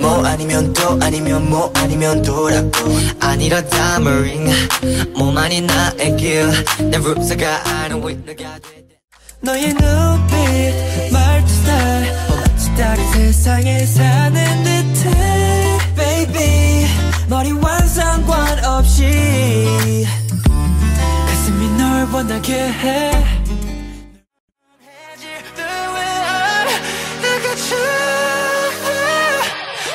뭐 아니면 또 아니면 뭐 아니면 또라고. 아니라다 mering. 뭐만이 나의 길. 내 룰사가 아는 위너가 돼. 너의 눈빛 말투 스타일 어, 마치 다른 세상에 사는 듯해 Baby 머리와 상관없이 가슴이 널 원하게 해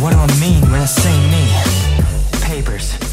what do I mean when I say me? Papers,